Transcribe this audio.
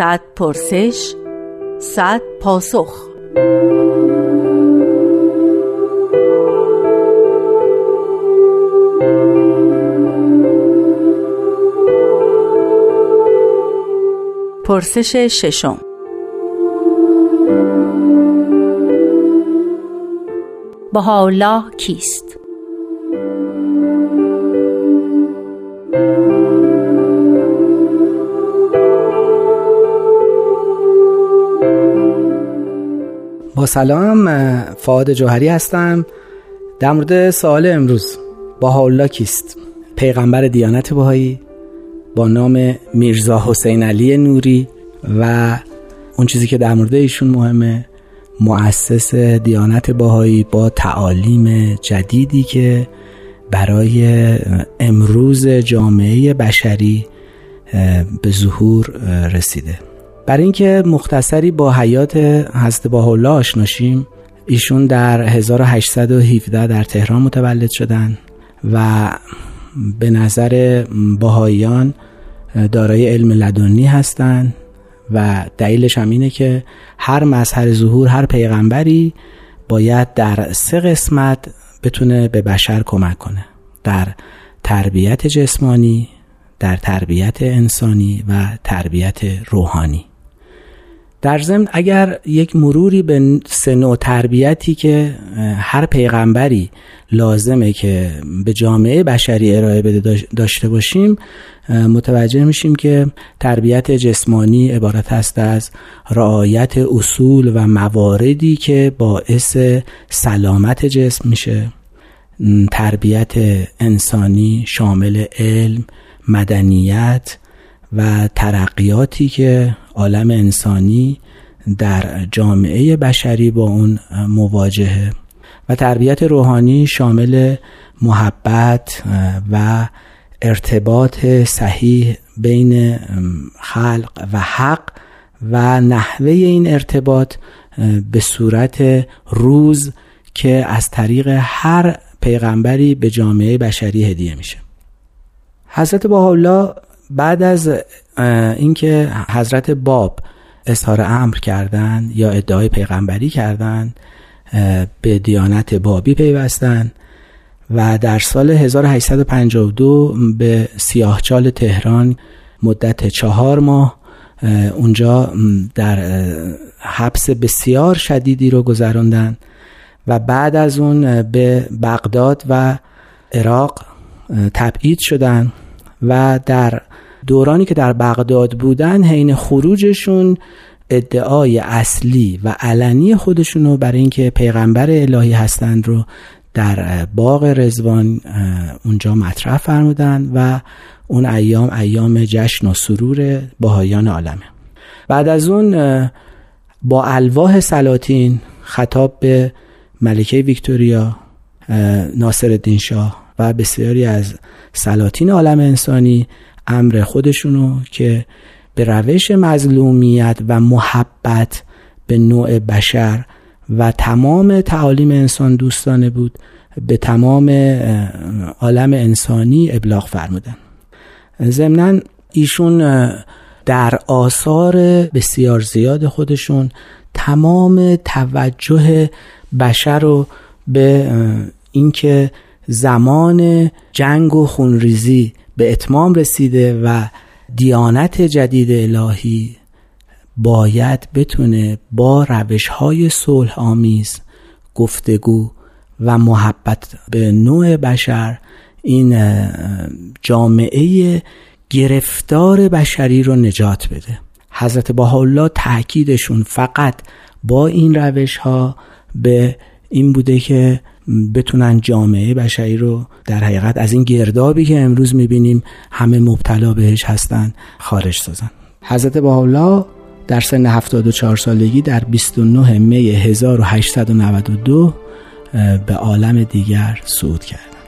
صد پرسش صد پاسخ پرسش ششم بهاءالله کیست؟ با سلام فعاد جوهری هستم در مورد سوال امروز بهاءالله کیست؟ پیغمبر دیانت بهایی با نام میرزا حسین علی نوری و اون چیزی که در مورد ایشون مهمه مؤسس دیانت باهایی با تعالیم جدیدی که برای امروز جامعه بشری به ظهور رسیده برای اینکه مختصری با حیات حضرت باهاءالله آشناشیم ایشون در 1817 در تهران متولد شدن و به نظر باهاییان دارای علم لدنی هستند و دلیلش هم اینه که هر مظهر ظهور هر پیغمبری باید در سه قسمت بتونه به بشر کمک کنه. در تربیت جسمانی در تربیت انسانی و تربیت روحانی. در ضمن اگر یک مروری به سه تربیتی که هر پیغمبری لازمه که به جامعه بشری ارائه بده داشته باشیم متوجه میشیم که تربیت جسمانی عبارت است از رعایت اصول و مواردی که باعث سلامت جسم میشه. تربیت انسانی شامل علم مدنیت و ترقیاتی که عالم انسانی در جامعه بشری با اون مواجهه و تربیت روحانی شامل محبت و ارتباط صحیح بین خلق و حق و نحوه این ارتباط به صورت روز که از طریق هر پیغمبری به جامعه بشری هدیه میشه. حضرت الله بعد از اینکه حضرت باب اظهار امر کردند یا ادعای پیغمبری کردند به دیانت بابی پیوستند و در سال 1852 به سیاهچال تهران مدت چهار ماه اونجا در حبس بسیار شدیدی رو گذراندن و بعد از اون به بغداد و عراق تبعید شدن و در دورانی که در بغداد بودن حین خروجشون ادعای اصلی و علنی خودشون رو برای اینکه پیغمبر الهی هستند رو در باغ رزوان اونجا مطرح فرمودن و اون ایام ایام جشن و سرور باهایان عالمه. بعد از اون با الواح سلاطین خطاب به ملکه ویکتوریا ناصر الدین شاه و بسیاری از سلاطین عالم انسانی امر خودشونو که به روش مظلومیت و محبت به نوع بشر و تمام تعالیم انسان دوستانه بود به تمام عالم انسانی ابلاغ فرمودن. ضمنا ایشون در آثار بسیار زیاد خودشون تمام توجه بشر رو به اینکه زمان جنگ و خونریزی به اتمام رسیده و دیانت جدید الهی باید بتونه با روش های صلح آمیز گفتگو و محبت به نوع بشر این جامعه گرفتار بشری رو نجات بده. حضرت الله تاکیدشون فقط با این روش ها به این بوده که بتونن جامعه بشری رو در حقیقت از این گردابی که امروز می‌بینیم همه مبتلا بهش هستن خارج سازن. حضرت الله در سن 74 سالگی در 29 می 1892 به عالم دیگر صعود کرد.